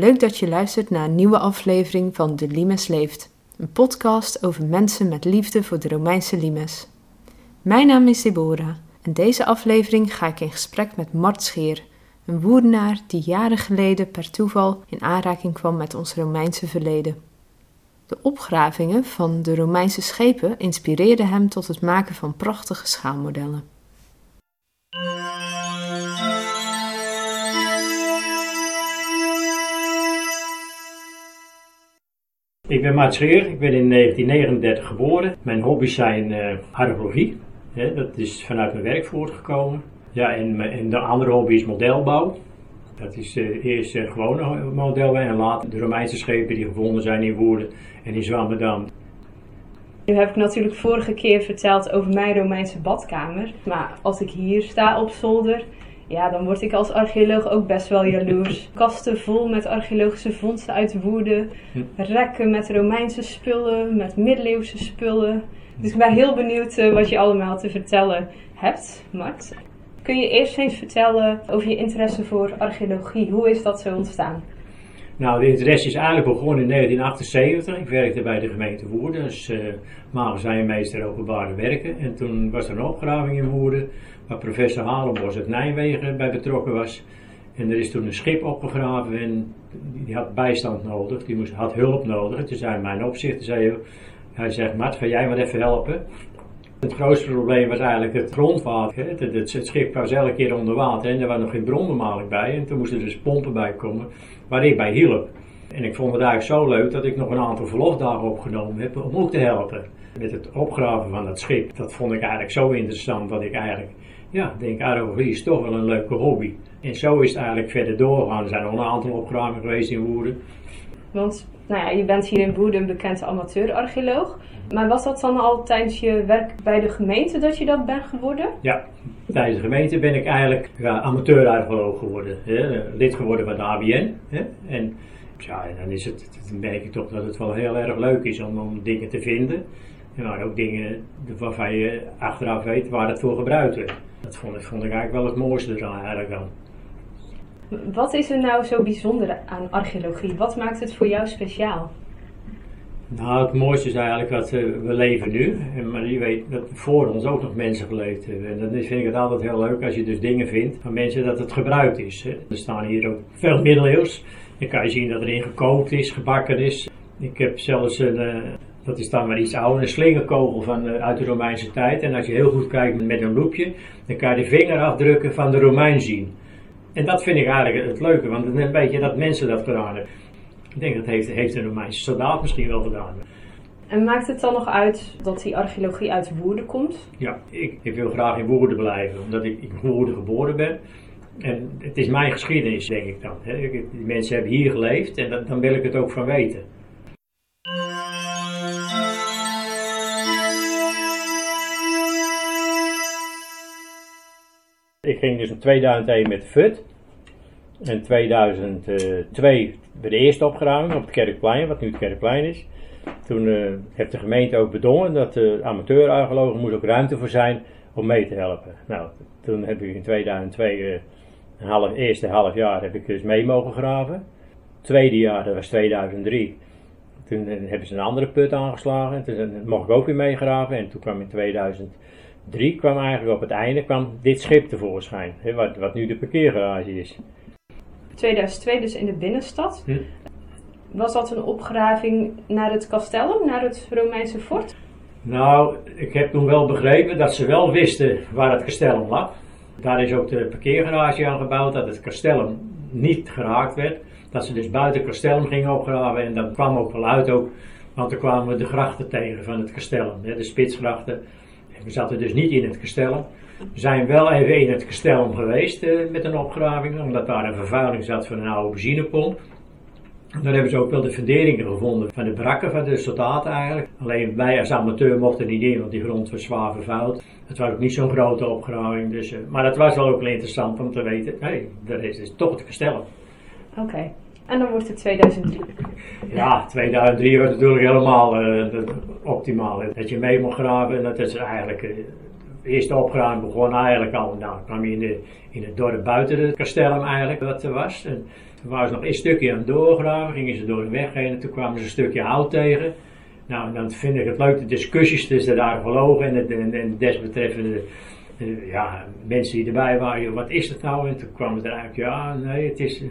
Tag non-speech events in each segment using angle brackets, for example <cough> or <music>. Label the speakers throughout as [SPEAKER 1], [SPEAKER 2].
[SPEAKER 1] Leuk dat je luistert naar een nieuwe aflevering van De Limes Leeft, een podcast over mensen met liefde voor de Romeinse limes. Mijn naam is Deborah en deze aflevering ga ik in gesprek met Mart Scheer, een woerdenaar die jaren geleden per toeval in aanraking kwam met ons Romeinse verleden. De opgravingen van de Romeinse schepen inspireerden hem tot het maken van prachtige schaalmodellen.
[SPEAKER 2] Ik ben Maart Scheer, ik ben in 1939 geboren. Mijn hobby's zijn uh, archeologie, hè, dat is vanuit mijn werk voortgekomen. Ja, en, en de andere hobby is modelbouw. Dat is uh, eerst uh, gewone modelbouw en later de Romeinse schepen die gevonden zijn in Woerden en in Zwammerdam.
[SPEAKER 3] Nu heb ik natuurlijk vorige keer verteld over mijn Romeinse badkamer. Maar als ik hier sta op zolder, ja, dan word ik als archeoloog ook best wel jaloers. <laughs> Kasten vol met archeologische vondsten uit Woerden. Rekken met Romeinse spullen, met middeleeuwse spullen. Dus ik ben heel benieuwd uh, wat je allemaal te vertellen hebt, Mart. Kun je eerst eens vertellen over je interesse voor archeologie? Hoe is dat zo ontstaan?
[SPEAKER 2] Nou, de interesse is eigenlijk begonnen in 1978. Ik werkte bij de gemeente Woerden als uh, magazijnmeester openbare werken. En toen was er een opgraving in Woerden waar professor Halenbos uit Nijmegen bij betrokken was. En er is toen een schip opgegraven en die had bijstand nodig, die moest, had hulp nodig. En toen zei mijn opzichter, zei, hij zegt, Mart, ga jij maar even helpen? Het grootste probleem was eigenlijk het grondwater. Het, het, het, schip was elke keer onder water en er was nog geen bronbemaling bij. En toen moesten er dus pompen bij komen waar ik bij hielp. En ik vond het eigenlijk zo leuk dat ik nog een aantal verlofdagen opgenomen heb om ook te helpen. Met het opgraven van dat schip. Dat vond ik eigenlijk zo interessant dat ik eigenlijk ja, denk archeologie is toch wel een leuke hobby. En zo is het eigenlijk verder doorgegaan. Er zijn nog een aantal opgravingen geweest in Woerden.
[SPEAKER 3] Want nou ja, je bent hier in Woerden een bekende amateur-archeoloog. Maar was dat dan al tijdens je werk bij de gemeente dat je dat bent geworden?
[SPEAKER 2] Ja, tijdens de gemeente ben ik eigenlijk ja, amateur-archeoloog geworden. Hè, lid geworden van de ABN. Hè, en ja, dan, is het, merk ik toch dat het wel heel erg leuk is om, om dingen te vinden. En maar ook dingen waarvan je achteraf weet waar het voor gebruikt werd. Dat vond ik, vond ik eigenlijk wel het mooiste.
[SPEAKER 3] Wat is er nou zo bijzonder aan archeologie? Wat maakt het voor jou speciaal?
[SPEAKER 2] Nou, het mooiste is eigenlijk dat uh, we leven nu. En, maar je weet dat voor ons ook nog mensen geleefd hebben. En dan vind ik het altijd heel leuk als je dus dingen vindt van mensen dat het gebruikt is. Hè. Er staan hier ook veel middeleeuws. Dan kan je zien dat erin gekookt is, gebakken is. Ik heb zelfs een, uh, dat is dan maar iets ouder, een slingerkogel van, uh, uit de Romeinse tijd. En als je heel goed kijkt met een loepje, dan kan je de vingerafdrukken van de Romein zien. En dat vind ik eigenlijk het leuke, want dan weet je dat mensen dat gedaan hebben. Ik denk dat heeft, heeft een Romeinse soldaat misschien wel gedaan.
[SPEAKER 3] En maakt het dan nog uit dat die archeologie uit Woerden komt?
[SPEAKER 2] Ja, ik, ik wil graag in Woerden blijven, omdat ik in Woerden geboren ben. En het is mijn geschiedenis, denk ik dan. Die mensen hebben hier geleefd en dan wil ik het ook van weten. Ging dus in 2001 met FUT. In 2002 bij de eerste opgraving op het Kerkplein, wat nu het Kerkplein is. Toen uh, heeft de gemeente ook bedongen dat de amateur-archeologen moest ook ruimte voor zijn om mee te helpen. Nou, toen heb ik in 2002, uh, een half, eerste half jaar, heb ik dus mee mogen graven. Tweede jaar, dat was 2003, toen uh, hebben ze een andere put aangeslagen. Toen mocht ik ook weer meegraven en toen kwam in 2000 3 kwam eigenlijk op het einde kwam dit schip tevoorschijn, hè, wat, wat nu de parkeergarage is.
[SPEAKER 3] 2002 dus in de binnenstad. Hm. Was dat een opgraving naar het castellum, naar het Romeinse fort?
[SPEAKER 2] Nou, ik heb toen wel begrepen dat ze wel wisten waar het castellum lag. Daar is ook de parkeergarage aan gebouwd, dat het castellum niet geraakt werd. Dat ze dus buiten het castellum gingen opgraven en dat kwam ook wel uit ook, want er kwamen de grachten tegen van het castellum, de spitsgrachten. We zaten dus niet in het kasteel. We zijn wel even in het kasteel geweest uh, met een opgraving, omdat daar een vervuiling zat van een oude benzinepomp. Dan hebben ze ook wel de funderingen gevonden van de brakken van de soldaten eigenlijk. Alleen wij als amateur mochten niet in, want die grond was zwaar vervuild. Het was ook niet zo'n grote opgraving. Dus, uh, maar dat was wel ook wel interessant om te weten, hé, hey, is dus toch het kasteel.
[SPEAKER 3] Oké. En dan wordt het 2003.
[SPEAKER 2] Ja, 2003 was natuurlijk helemaal uh, optimaal. Dat je mee mocht graven en dat is eigenlijk uh, de eerste opgraving begon eigenlijk al, nou, kwam je in, de, in het dorp buiten het kasteel eigenlijk, dat er was. En toen waren ze nog een stukje aan het doorgraven, gingen ze door de weg heen en toen kwamen ze een stukje hout tegen. Nou, dan vind ik het leuk, de discussies tussen de archeologen en, de, en, en desbetreffende ja, mensen die erbij waren, wat is het nou? En toen kwam het eruit, ja, nee, het is,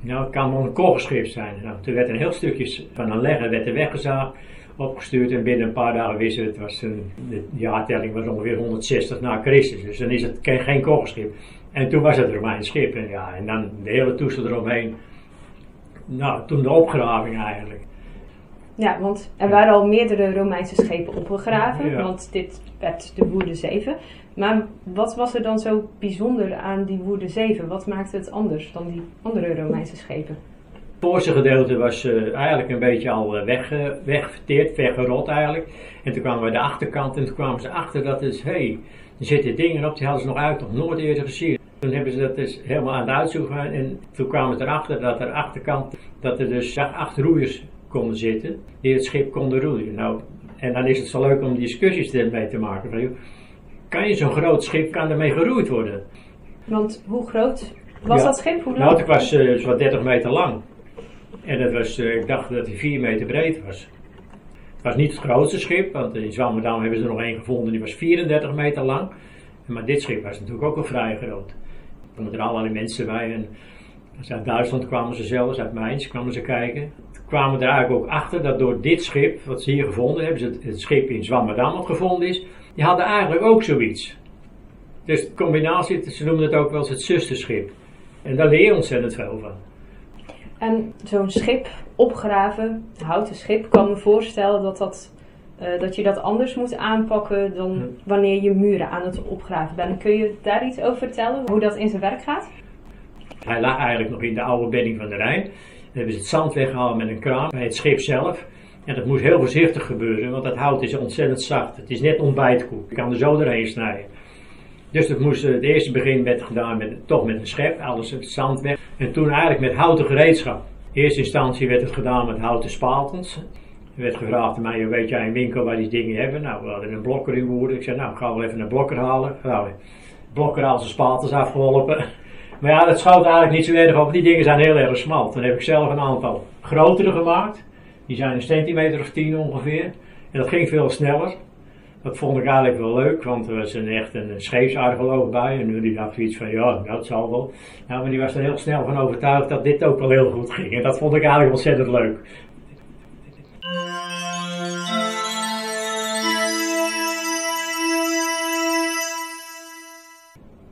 [SPEAKER 2] nou, het kan kogelschip zijn. Nou, toen werd een heel stukje van een legger werd er weggezaagd, opgestuurd en binnen een paar dagen wisten het was een, de jaartelling was ongeveer 160 na Christus, dus dan is het geen, geen kogelschip. En toen was het Romeins schip en ja, en dan de hele toestel eromheen. Nou, toen de opgraving eigenlijk.
[SPEAKER 3] Ja, want er waren al meerdere Romeinse schepen opgegraven, want dit werd de Woerde 7. Maar wat was er dan zo bijzonder aan die Woerde 7? Wat maakte het anders dan die andere Romeinse schepen?
[SPEAKER 2] Het voorste gedeelte was uh, eigenlijk een beetje al uh, weg, uh, wegverteerd, weggerot eigenlijk. En toen kwamen we de achterkant en toen kwamen ze achter dat is, hé, hey, er zitten dingen op, die hadden ze nog uit, nog nooit eerder gezien. Toen hebben ze dat dus helemaal aan het uitzoeken en toen kwamen ze erachter dat er achterkant, dat er dus acht roeiers konden zitten, die het schip konden roeien. Nou, en dan is het zo leuk om discussies ermee te maken. Van, kan je zo'n groot schip, kan ermee geroeid worden?
[SPEAKER 3] Want hoe groot was dat schip? Hoe
[SPEAKER 2] nou, het was uh, zo'n 30 meter lang. En het was, uh, ik dacht dat hij 4 meter breed was. Het was niet het grootste schip, want in Zwammerdam hebben ze er nog één gevonden, die was 34 meter lang. Maar dit schip was natuurlijk ook al vrij groot. Er kwamen er allerlei mensen bij en uit Duitsland kwamen ze zelfs, uit Mainz kwamen ze kijken. Toen kwamen er eigenlijk ook achter dat door dit schip, wat ze hier gevonden hebben, het, het schip in Zwammerdam wat gevonden is, die hadden eigenlijk ook zoiets. Dus de combinatie, ze noemen het ook wel eens het zusterschip. En daar leer je ontzettend veel van.
[SPEAKER 3] En zo'n schip opgraven, een houten schip, kan me voorstellen dat, dat, uh, dat je dat anders moet aanpakken dan wanneer je muren aan het opgraven bent. Kun je daar iets over vertellen, hoe dat in zijn werk gaat?
[SPEAKER 2] Hij lag eigenlijk nog in de oude bedding van de Rijn. Dan hebben ze het zand weggehaald met een kraan bij het schip zelf. En dat moest heel voorzichtig gebeuren, want dat hout is ontzettend zacht. Het is net ontbijtkoek. Je kan er zo doorheen snijden. Dus dat moest, het eerste begin werd gedaan met, toch met een schep, alles het zand weg. En toen eigenlijk met houten gereedschap. In eerste instantie werd het gedaan met houten spaaltens. Er werd gevraagd aan mij, weet jij een winkel waar die dingen hebben? Nou, we hadden een blokker in Woerden. Ik zei, nou, ik ga wel even een blokker halen. Nou, blokker al zijn spaaltens afgeholpen. Maar ja, dat schoot eigenlijk niet zo erg op. Die dingen zijn heel erg smal. Toen heb ik zelf een aantal grotere gemaakt. Die zijn een centimeter of tien ongeveer. En dat ging veel sneller. Dat vond ik eigenlijk wel leuk, want er was een, echt een scheepsarcheoloog bij. En nu die dacht zoiets van, ja, dat zal wel. Nou, maar die was er heel snel van overtuigd dat dit ook wel heel goed ging. En dat vond ik eigenlijk ontzettend leuk.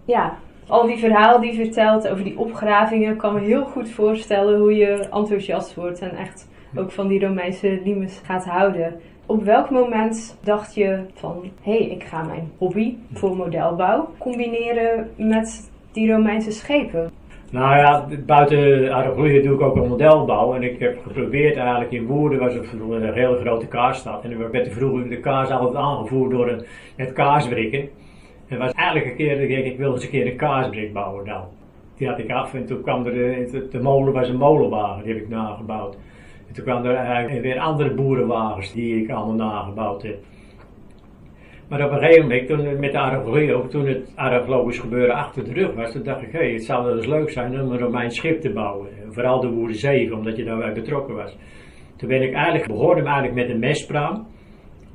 [SPEAKER 3] Ja, al die verhalen die je vertelt over die opgravingen, kan me heel goed voorstellen hoe je enthousiast wordt en echt ook van die Romeinse limes gaat houden. Op welk moment dacht je van, hé, hey, ik ga mijn hobby voor modelbouw combineren met die Romeinse schepen?
[SPEAKER 2] Nou ja, buiten archeologie doe ik ook een modelbouw. En ik heb geprobeerd eigenlijk in Woerden, was een, een hele grote kaasstad. En ik werd vroeger de kaas altijd aangevoerd door een, het. En was eigenlijk een keer, ik, ik wilde eens een keer een kaasbrik bouwen nou. Die had ik af en toen kwam er, de, de molen was een molenwagen, die heb ik nagebouwd. En toen kwamen er weer andere boerenwagens die ik allemaal nagebouwd heb. Maar op een gegeven moment, toen, met de ook, toen het archeologisch gebeuren achter de rug was, toen dacht ik, hé, hey, het zou wel eens leuk zijn om een Romeins schip te bouwen. Vooral de Woerde 7, omdat je daarbij betrokken was. Toen ben ik eigenlijk begonnen eigenlijk met een mespraam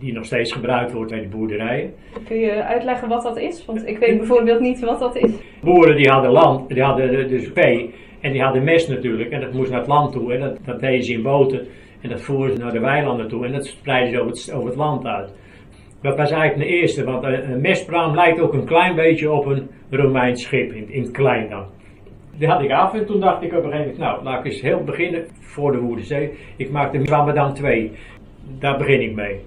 [SPEAKER 2] die nog steeds gebruikt wordt bij de boerderijen.
[SPEAKER 3] Kun je uitleggen wat dat is? Want ik weet bijvoorbeeld niet wat dat is.
[SPEAKER 2] Boeren die hadden land, die hadden dus vee en die hadden mest natuurlijk en dat moest naar het land toe en dat, dat deden ze in boten en dat voeren ze naar de weilanden toe en dat spreidden ze over het, over het land uit. Dat was eigenlijk de eerste, want een mestpraam lijkt ook een klein beetje op een Romeins schip, in, in het klein dan. Die had ik af en toen dacht ik op een gegeven moment, nou laat ik eens heel beginnen voor de Woerdezee. Ik maak de Ramadan 2, daar begin ik mee.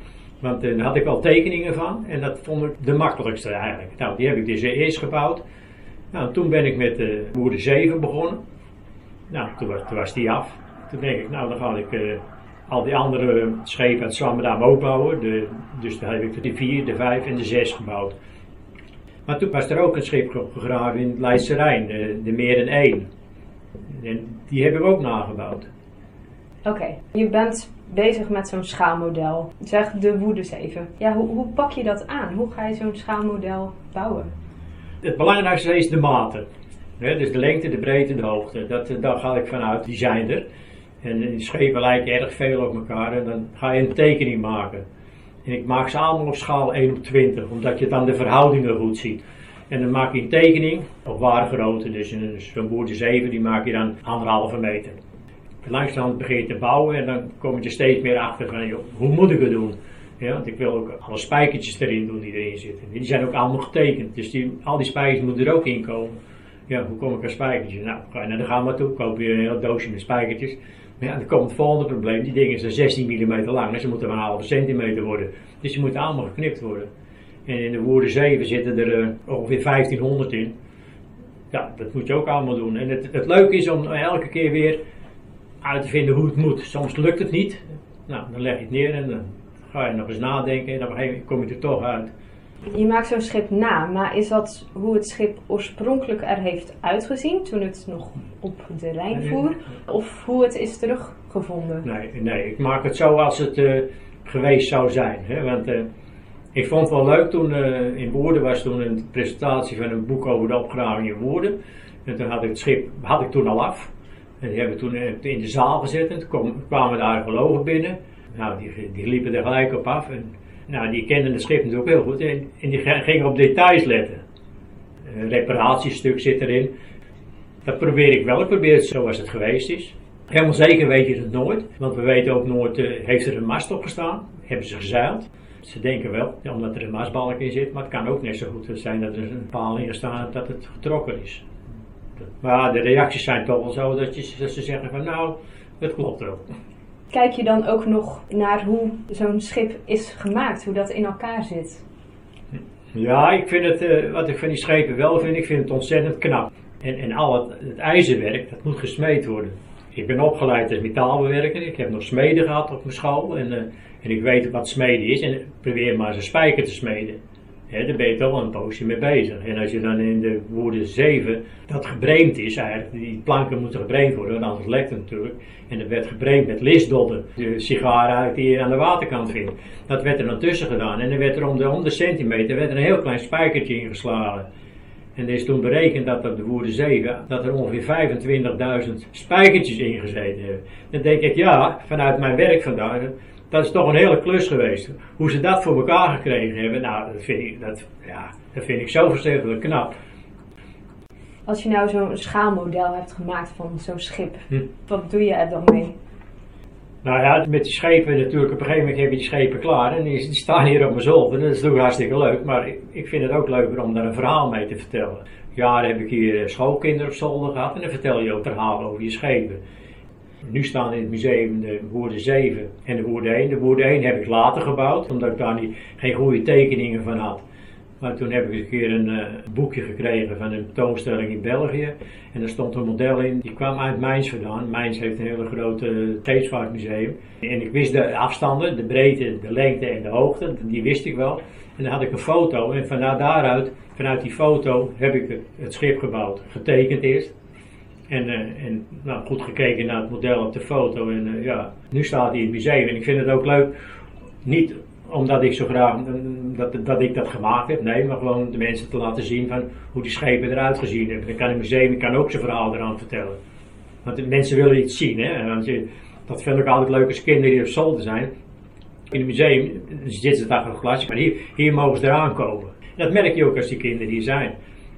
[SPEAKER 2] Want daar had ik al tekeningen van en dat vond ik de makkelijkste eigenlijk. Nou, die heb ik dus eerst gebouwd. Nou, toen ben ik met de Woerde 7 begonnen. Nou, toen was, was die af. Toen denk ik, nou dan ga ik uh, al die andere schepen uit Zwammerdam ook bouwen. De, dus dan heb ik de 4, de 5 en de 6 gebouwd. Maar toen was er ook een schip gegraven in het Leidse Rijn, de, de Meer 1. En die hebben we ook nagebouwd.
[SPEAKER 3] Oké, je bent bezig met zo'n schaalmodel. Zeg de Woede 7. Ja, hoe, hoe pak je dat aan? Hoe ga je zo'n schaalmodel bouwen?
[SPEAKER 2] Het belangrijkste is de maten. Hè, dus de lengte, de breedte, de hoogte. Dat, eh, daar ga ik vanuit. Die zijn er. En die schepen lijken erg veel op elkaar. En dan ga je een tekening maken. En ik maak ze allemaal op schaal 1 op 20. Omdat je dan de verhoudingen goed ziet. En dan maak je een tekening op waargrootte. Dus zo'n boertje 7 die maak je dan anderhalve meter. Langzaam begin je te bouwen en dan kom je steeds meer achter van joh, hoe moet ik het doen? Ja, want ik wil ook alle spijkertjes erin doen die erin zitten. Die zijn ook allemaal getekend. Dus die, al die spijkers moeten er ook in komen. Ja, hoe kom ik aan spijkertjes? Nou, ga je naar de gamma toe, koop je een heel doosje met spijkertjes. Maar ja, dan komt het volgende probleem. Die dingen zijn 16 mm lang en ze moeten maar een halve centimeter worden. Dus die moeten allemaal geknipt worden. En in de woorden 7 zitten er uh, ongeveer 1500 in. Ja, dat moet je ook allemaal doen. En het, het leuke is om elke keer weer uit te vinden hoe het moet. Soms lukt het niet. Nou, dan leg je het neer en dan ga je nog eens nadenken en op een gegeven moment kom je er toch uit.
[SPEAKER 3] Je maakt zo'n schip na, maar is dat hoe het schip oorspronkelijk er heeft uitgezien toen het nog op de Rijn voer? Of hoe het is teruggevonden?
[SPEAKER 2] Nee, nee ik maak het zo als het uh, geweest zou zijn. Hè? Want uh, ik vond het wel leuk toen uh, in Woerden was toen een presentatie van een boek over de opgraving in Woerden. En toen had ik het schip had ik toen al af. En die hebben toen in de zaal gezet. En toen kwamen de archeologen binnen. Nou, die, die liepen er gelijk op af. En, nou, die kenden het schip natuurlijk heel goed. En, die gingen op details letten. Een reparatiestuk zit erin. Dat probeer ik wel. Ik probeer het zoals het geweest is. Helemaal zeker weet je het nooit. Want we weten ook nooit, uh, heeft er een mast op gestaan? Hebben ze gezeild? Ze denken wel, omdat er een mastbalk in zit. Maar het kan ook net zo goed zijn dat er een paal in gestaan dat het getrokken is. Maar de reacties zijn toch wel zo dat, je, dat ze zeggen van nou, het klopt wel.
[SPEAKER 3] Kijk je dan ook nog naar hoe zo'n schip is gemaakt, hoe dat in elkaar zit?
[SPEAKER 2] Ja, ik vind het, uh, wat ik van die schepen wel vind, ik vind het ontzettend knap. En, en al het, het ijzerwerk, dat moet gesmeed worden. Ik ben opgeleid als metaalbewerker, ik heb nog smeden gehad op mijn school en, uh, en ik weet wat smeden is en probeer maar eens een spijker te smeden. He, daar ben je toch wel een poosje mee bezig. En als je dan in de woorden 7 dat gebreemd is, eigenlijk, die planken moeten gebreemd worden, want anders lekt het natuurlijk. En dat werd gebreemd met listdodden, de sigaren die je aan de waterkant vindt. Dat werd er dan tussen gedaan. En er werd er om de, om de centimeter werd er een heel klein spijkertje ingeslagen. En er is toen berekend dat op de woorden 7 dat er ongeveer 25.000 spijkertjes ingezeten hebben. Dan denk ik, ja, vanuit mijn werk vandaag dat is toch een hele klus geweest. Hoe ze dat voor elkaar gekregen hebben, nou, dat vind ik, dat, ja, dat vind ik zo verschrikkelijk knap.
[SPEAKER 3] Als je nou zo'n schaalmodel hebt gemaakt van zo'n schip, hm. wat doe je er dan mee?
[SPEAKER 2] Nou ja, met die schepen natuurlijk, op een gegeven moment heb je die schepen klaar en die, staan hier op mijn zolder. Dat is natuurlijk hartstikke leuk, maar ik, ik, vind het ook leuker om daar een verhaal mee te vertellen. Jaren heb ik hier schoolkinderen op zolder gehad en dan vertel je ook verhalen over je schepen. Nu staan in het museum de Woerden 7 en de Woerden 1. De Woerden 1 heb ik later gebouwd, omdat ik daar niet, geen goede tekeningen van had. Maar toen heb ik een keer een uh, boekje gekregen van een tentoonstelling in België. En daar stond een model in, die kwam uit Mainz vandaan. Mainz heeft een hele grote scheepvaartmuseum. En ik wist de afstanden, de breedte, de lengte en de hoogte, die wist ik wel. En dan had ik een foto en vanuit daaruit, vanuit die foto, heb ik het schip gebouwd. Getekend eerst. En, uh, en nou, goed gekeken naar het model op de foto. En uh, ja, nu staat hij in het museum. En ik vind het ook leuk, niet omdat ik zo graag dat, dat ik dat gemaakt heb, nee, maar gewoon de mensen te laten zien van hoe die schepen eruit gezien hebben. Dan kan het museum kan ook zijn verhaal eraan vertellen. Want de mensen willen iets zien, hè. Je, dat vind ik altijd leuk als kinderen die op zolder zijn. In het museum zitten ze daar een glasje, maar hier, hier mogen ze eraan komen. dat merk je ook als die kinderen hier zijn.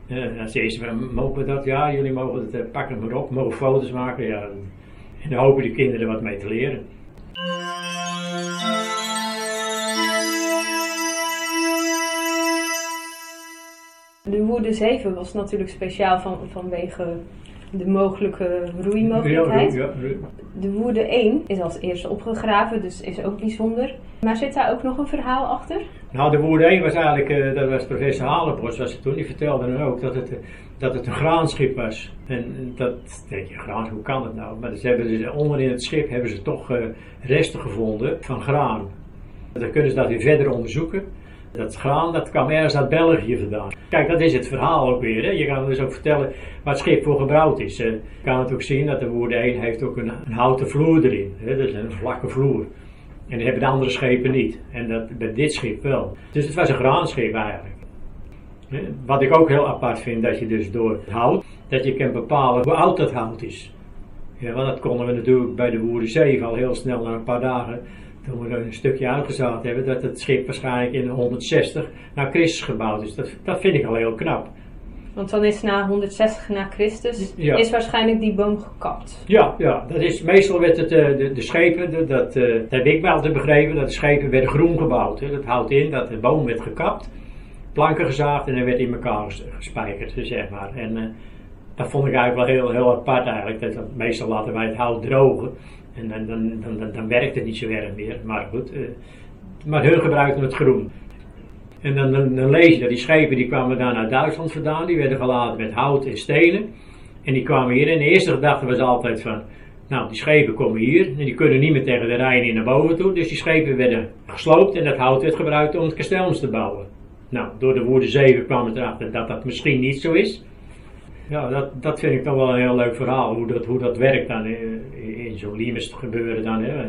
[SPEAKER 2] Uh, dan ze mogen dat? Ja, jullie mogen het uh, pakken maar op, mogen foto's maken. Ja. En dan hopen de kinderen wat mee te leren.
[SPEAKER 3] De Woede 7 was natuurlijk speciaal van, vanwege de mogelijke roeimogelijkheid. Ja, ja, de Woede 1 is als eerste opgegraven, dus is ook bijzonder. Maar zit daar ook nog een verhaal achter?
[SPEAKER 2] Nou, de Woede 1 was eigenlijk, uh, dat was professor Halenbos, was het toen, die vertelde dan ook dat het, dat het een graanschip was. En dat, denk je, graan, hoe kan dat nou? Maar ze hebben dus, onder in het schip hebben ze toch uh, resten gevonden van graan. Dan kunnen ze dat weer verder onderzoeken. Dat graan dat kwam ergens uit België vandaan. Kijk, dat is het verhaal ook weer. Hè. Je kan dus ook vertellen waar het schip voor gebouwd is. Je kan het ook zien dat de woorde 1 heeft ook een, houten vloer erin. Hè. Dat is een vlakke vloer. En dat hebben de andere schepen niet. En dat bij dit schip wel. Dus het was een graanschip eigenlijk. Wat ik ook heel apart vind, dat je dus door het hout, dat je kan bepalen hoe oud dat hout is. Ja, want dat konden we natuurlijk bij de Woerden 7 al heel snel na een paar dagen, toen we er een stukje uitgezaad hebben, dat het schip waarschijnlijk in 160 na Christus gebouwd is. Dat, dat vind ik al heel knap.
[SPEAKER 4] Want dan is na 160 na Christus is waarschijnlijk die boom gekapt.
[SPEAKER 2] Ja, ja dat is, meestal werd het, uh, de, de, schepen, de, dat, uh, dat heb ik wel te begrepen, dat de schepen werden groen gebouwd. Hè. Dat houdt in dat de boom werd gekapt, planken gezaagd en dan werd in elkaar gespijkerd, zeg maar. En uh, dat vond ik eigenlijk wel heel, heel apart eigenlijk. Dat, dat, meestal laten wij het hout drogen en dan, dan, dan, dan, werkt het niet zo erg meer. Maar goed, maar hun gebruikten het groen. En dan, dan, lees je dat die schepen die kwamen daar naar Duitsland vandaan. Die werden geladen met hout en stenen. En die kwamen hier. En de eerste gedachte was altijd van... Nou, die schepen komen hier. En die kunnen niet meer tegen de Rijn in naar boven toe. Dus die schepen werden gesloopt. En dat hout werd gebruikt om het kasteel te bouwen. Nou, door de woorden 7 kwam het erachter dat dat misschien niet zo is. Ja, dat, dat vind ik toch wel een heel leuk verhaal. Hoe dat, hoe dat werkt dan in, zo'n Limes gebeuren dan. Hè.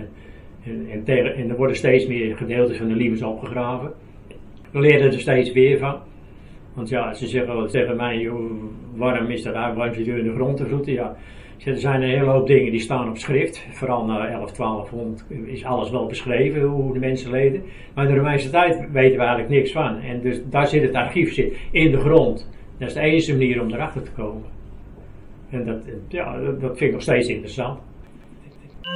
[SPEAKER 2] En, en, er worden steeds meer gedeeltes van de Limes opgegraven. We leren er steeds weer van. Want ja, ze zeggen tegen mij, waarom is dat uit, waarom zit u in de grond te vroeten? Ja, er zijn een hele hoop dingen die staan op schrift. Vooral na 11, 1200 is alles wel beschreven, hoe de mensen leden. Maar in de Romeinse tijd weten we eigenlijk niks van. En dus daar zit het archief zit, in de grond. Dat is de enige manier om erachter te komen. En dat, ja, dat vind ik nog steeds interessant.
[SPEAKER 3] Wil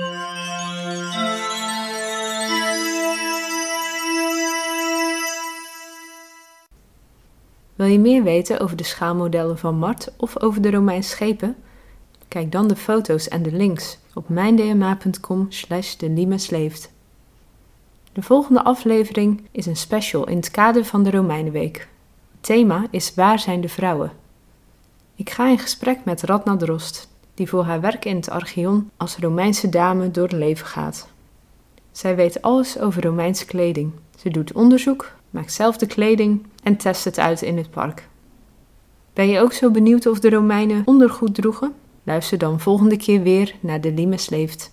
[SPEAKER 3] je meer weten over de schaalmodellen van Mart of over de Romeinse schepen? Kijk dan de foto's en de links op mijndma.com slash de De volgende aflevering is een special in het kader van de Romeinenweek. Het thema is Waar zijn de vrouwen? Ik ga in gesprek met Radna Drost, die voor haar werk in het Archeon als Romeinse dame door het leven gaat. Zij weet alles over Romeinse kleding. Ze doet onderzoek, maakt zelf de kleding en test het uit in het park. Ben je ook zo benieuwd of de Romeinen ondergoed droegen? Luister dan volgende keer weer naar de Limes leeft.